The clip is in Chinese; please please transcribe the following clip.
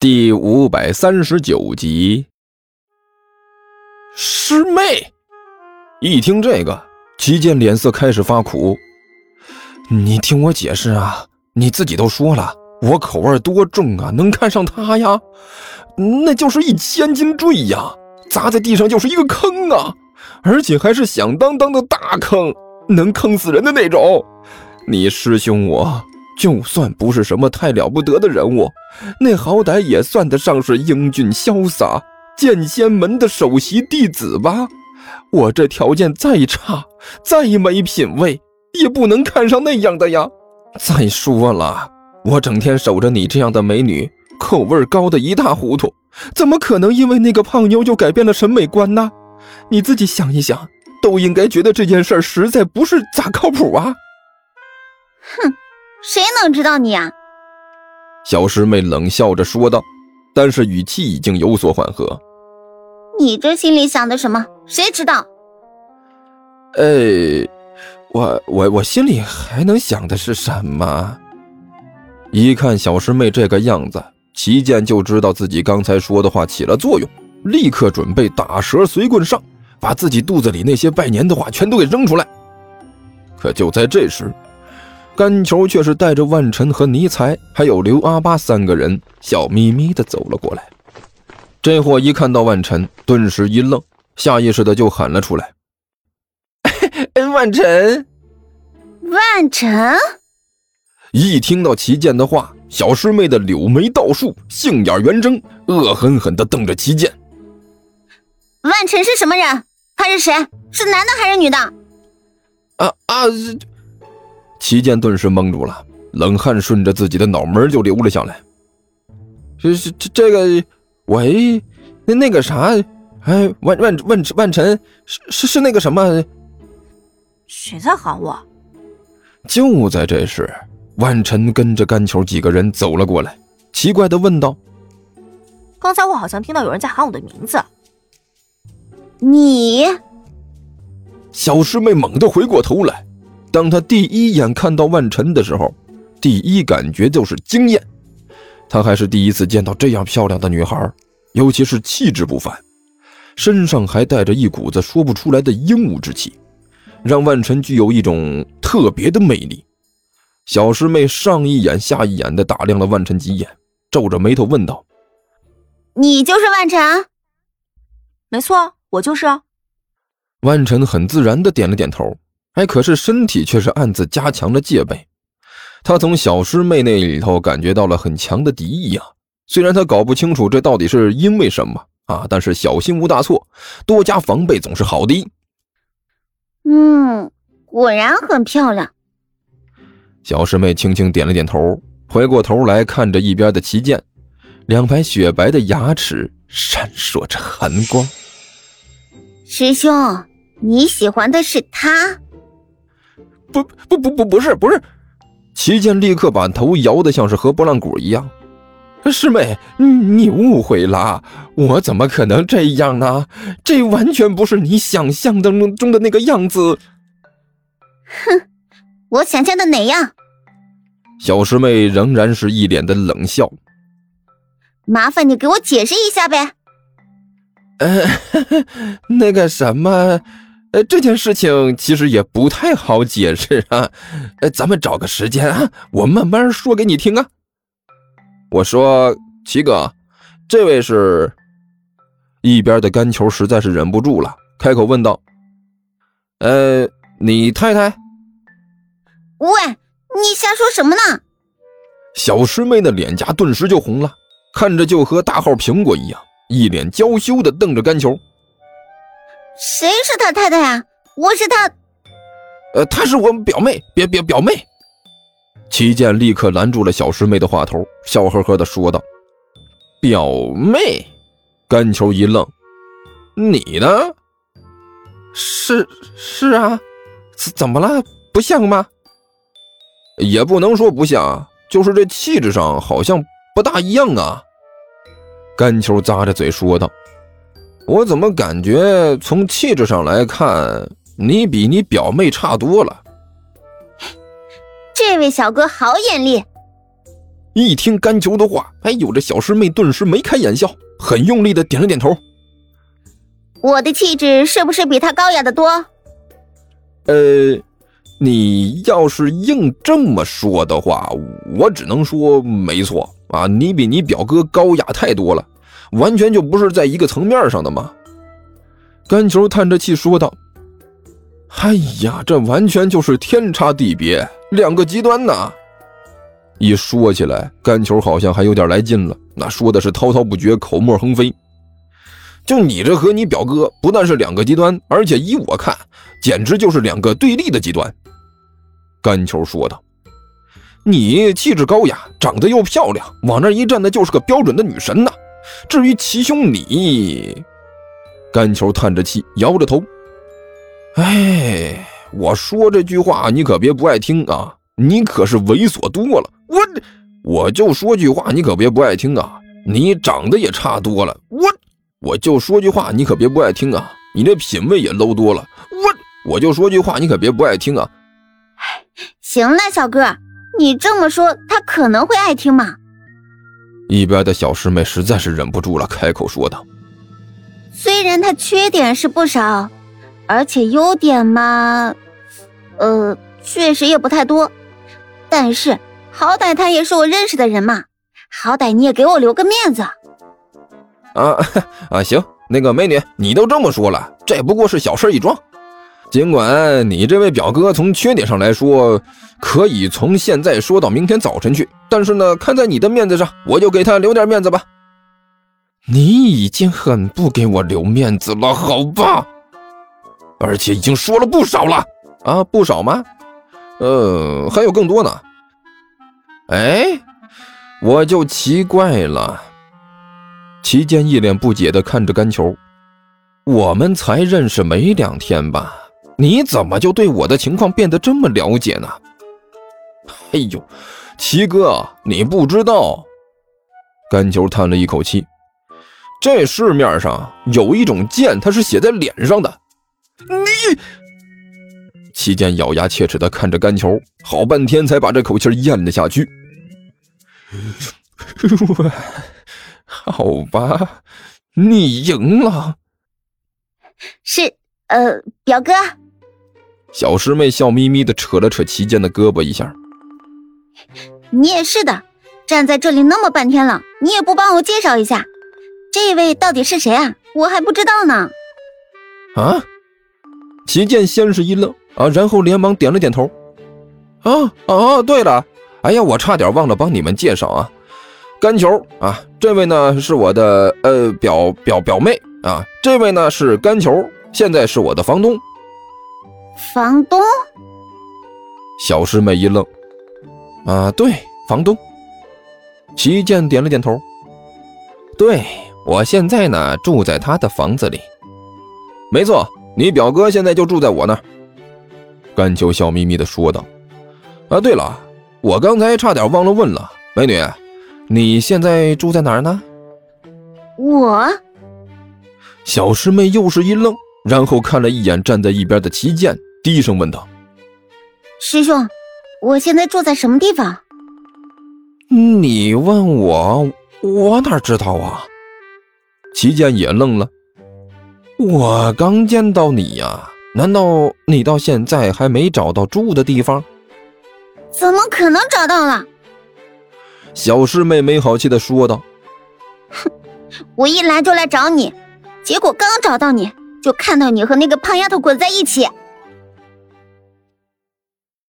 第五百三十九集，师妹一听这个，齐剑脸色开始发苦。你听我解释啊，你自己都说了，我口味多重啊，能看上他呀？那就是一千斤坠呀，砸在地上就是一个坑啊，而且还是响当当的大坑，能坑死人的那种。你师兄我。就算不是什么太了不得的人物，那好歹也算得上是英俊潇洒剑仙门的首席弟子吧？我这条件再差，再没品位，也不能看上那样的呀。再说了，我整天守着你这样的美女，口味高的一塌糊涂，怎么可能因为那个胖妞就改变了审美观呢？你自己想一想，都应该觉得这件事实在不是咋靠谱啊！哼。谁能知道你啊？小师妹冷笑着说道，但是语气已经有所缓和。你这心里想的什么？谁知道？哎，我我我心里还能想的是什么？一看小师妹这个样子，齐剑就知道自己刚才说的话起了作用，立刻准备打蛇随棍上，把自己肚子里那些拜年的话全都给扔出来。可就在这时。甘球却是带着万晨和尼才，还有刘阿巴三个人，笑眯眯的走了过来。这货一看到万晨，顿时一愣，下意识的就喊了出来：“ 万晨，万晨！”一听到齐剑的话，小师妹的柳眉倒竖，杏眼圆睁，恶狠狠的瞪着齐剑。万晨是什么人？他是谁？是男的还是女的？啊啊！齐剑顿时懵住了，冷汗顺着自己的脑门就流了下来。这、这、这个，喂，那那个啥，哎，万万万万晨，是是是那个什么？谁在喊我？就在这时，万晨跟着甘球几个人走了过来，奇怪的问道：“刚才我好像听到有人在喊我的名字。”你，小师妹猛地回过头来。当他第一眼看到万晨的时候，第一感觉就是惊艳。他还是第一次见到这样漂亮的女孩，尤其是气质不凡，身上还带着一股子说不出来的英武之气，让万晨具有一种特别的魅力。小师妹上一眼下一眼的打量了万晨几眼，皱着眉头问道：“你就是万晨？”“没错，我就是。”万晨很自然的点了点头。哎，可是身体却是暗自加强了戒备。他从小师妹那里头感觉到了很强的敌意啊。虽然他搞不清楚这到底是因为什么啊，但是小心无大错，多加防备总是好的。嗯，果然很漂亮。小师妹轻轻点了点头，回过头来看着一边的齐剑，两排雪白的牙齿闪烁着寒光。师兄，你喜欢的是他？不不不不不是不是，齐剑立刻把头摇得像是和拨浪鼓一样。师妹，你误会了，我怎么可能这样呢？这完全不是你想象当中中的那个样子。哼，我想象的哪样？小师妹仍然是一脸的冷笑。麻烦你给我解释一下呗。呃，那个什么。呃，这件事情其实也不太好解释啊。呃，咱们找个时间啊，我慢慢说给你听啊。我说，齐哥，这位是……一边的干球实在是忍不住了，开口问道：“呃，你太太？”喂，你瞎说什么呢？小师妹的脸颊顿时就红了，看着就和大号苹果一样，一脸娇羞的瞪着干球。谁是他太太呀？我是他，呃，她是我表妹，表表表妹。齐剑立刻拦住了小师妹的话头，笑呵呵的说道：“表妹。”甘球一愣：“你呢？是是啊，怎怎么了？不像吗？也不能说不像，就是这气质上好像不大一样啊。”甘球咂着嘴说道。我怎么感觉从气质上来看，你比你表妹差多了？这位小哥好眼力！一听甘球的话，哎呦，这小师妹顿时眉开眼笑，很用力的点了点头。我的气质是不是比他高雅的多？呃，你要是硬这么说的话，我只能说没错啊，你比你表哥高雅太多了，完全就不是在一个层面上的嘛。甘球叹着气说道：“哎呀，这完全就是天差地别，两个极端呐！”一说起来，甘球好像还有点来劲了，那说的是滔滔不绝，口沫横飞。就你这和你表哥不但是两个极端，而且依我看，简直就是两个对立的极端。甘球说道：“你气质高雅，长得又漂亮，往那一站，那就是个标准的女神呐。至于齐兄你……”甘球叹着气，摇着头：“哎，我说这句话你可别不爱听啊，你可是猥琐多了。我我就说句话，你可别不爱听啊，你长得也差多了。我。”我就说句话，你可别不爱听啊！你这品味也 low 多了。我我就说句话，你可别不爱听啊！行了，小哥，你这么说，他可能会爱听吗？一边的小师妹实在是忍不住了，开口说道：“虽然他缺点是不少，而且优点嘛，呃，确实也不太多，但是好歹他也是我认识的人嘛，好歹你也给我留个面子。”啊啊，行，那个美女，你都这么说了，这不过是小事一桩。尽管你这位表哥从缺点上来说，可以从现在说到明天早晨去，但是呢，看在你的面子上，我就给他留点面子吧。你已经很不给我留面子了，好吧？而且已经说了不少了啊，不少吗？呃，还有更多呢。哎，我就奇怪了。齐剑一脸不解地看着甘球，我们才认识没两天吧？你怎么就对我的情况变得这么了解呢？哎呦，齐哥，你不知道。甘球叹了一口气，这市面上有一种剑，它是写在脸上的。你，齐剑咬牙切齿地看着甘球，好半天才把这口气咽了下去。好吧，你赢了。是，呃，表哥。小师妹笑眯眯的扯了扯齐剑的胳膊一下。你也是的，站在这里那么半天了，你也不帮我介绍一下，这位到底是谁啊？我还不知道呢。啊？齐剑先是一愣啊，然后连忙点了点头。啊啊，对了，哎呀，我差点忘了帮你们介绍啊。甘球啊，这位呢是我的呃表表表妹啊，这位呢是甘球，现在是我的房东。房东？小师妹一愣，啊，对，房东。齐剑点了点头，对我现在呢住在他的房子里。没错，你表哥现在就住在我那儿。甘秋笑眯眯的说道。啊，对了，我刚才差点忘了问了，美女。你现在住在哪儿呢？我小师妹又是一愣，然后看了一眼站在一边的齐剑，低声问道：“师兄，我现在住在什么地方？”你问我，我哪知道啊？齐剑也愣了。我刚见到你呀，难道你到现在还没找到住的地方？怎么可能找到了？小师妹没好气的说道：“哼，我一来就来找你，结果刚找到你就看到你和那个胖丫头滚在一起。”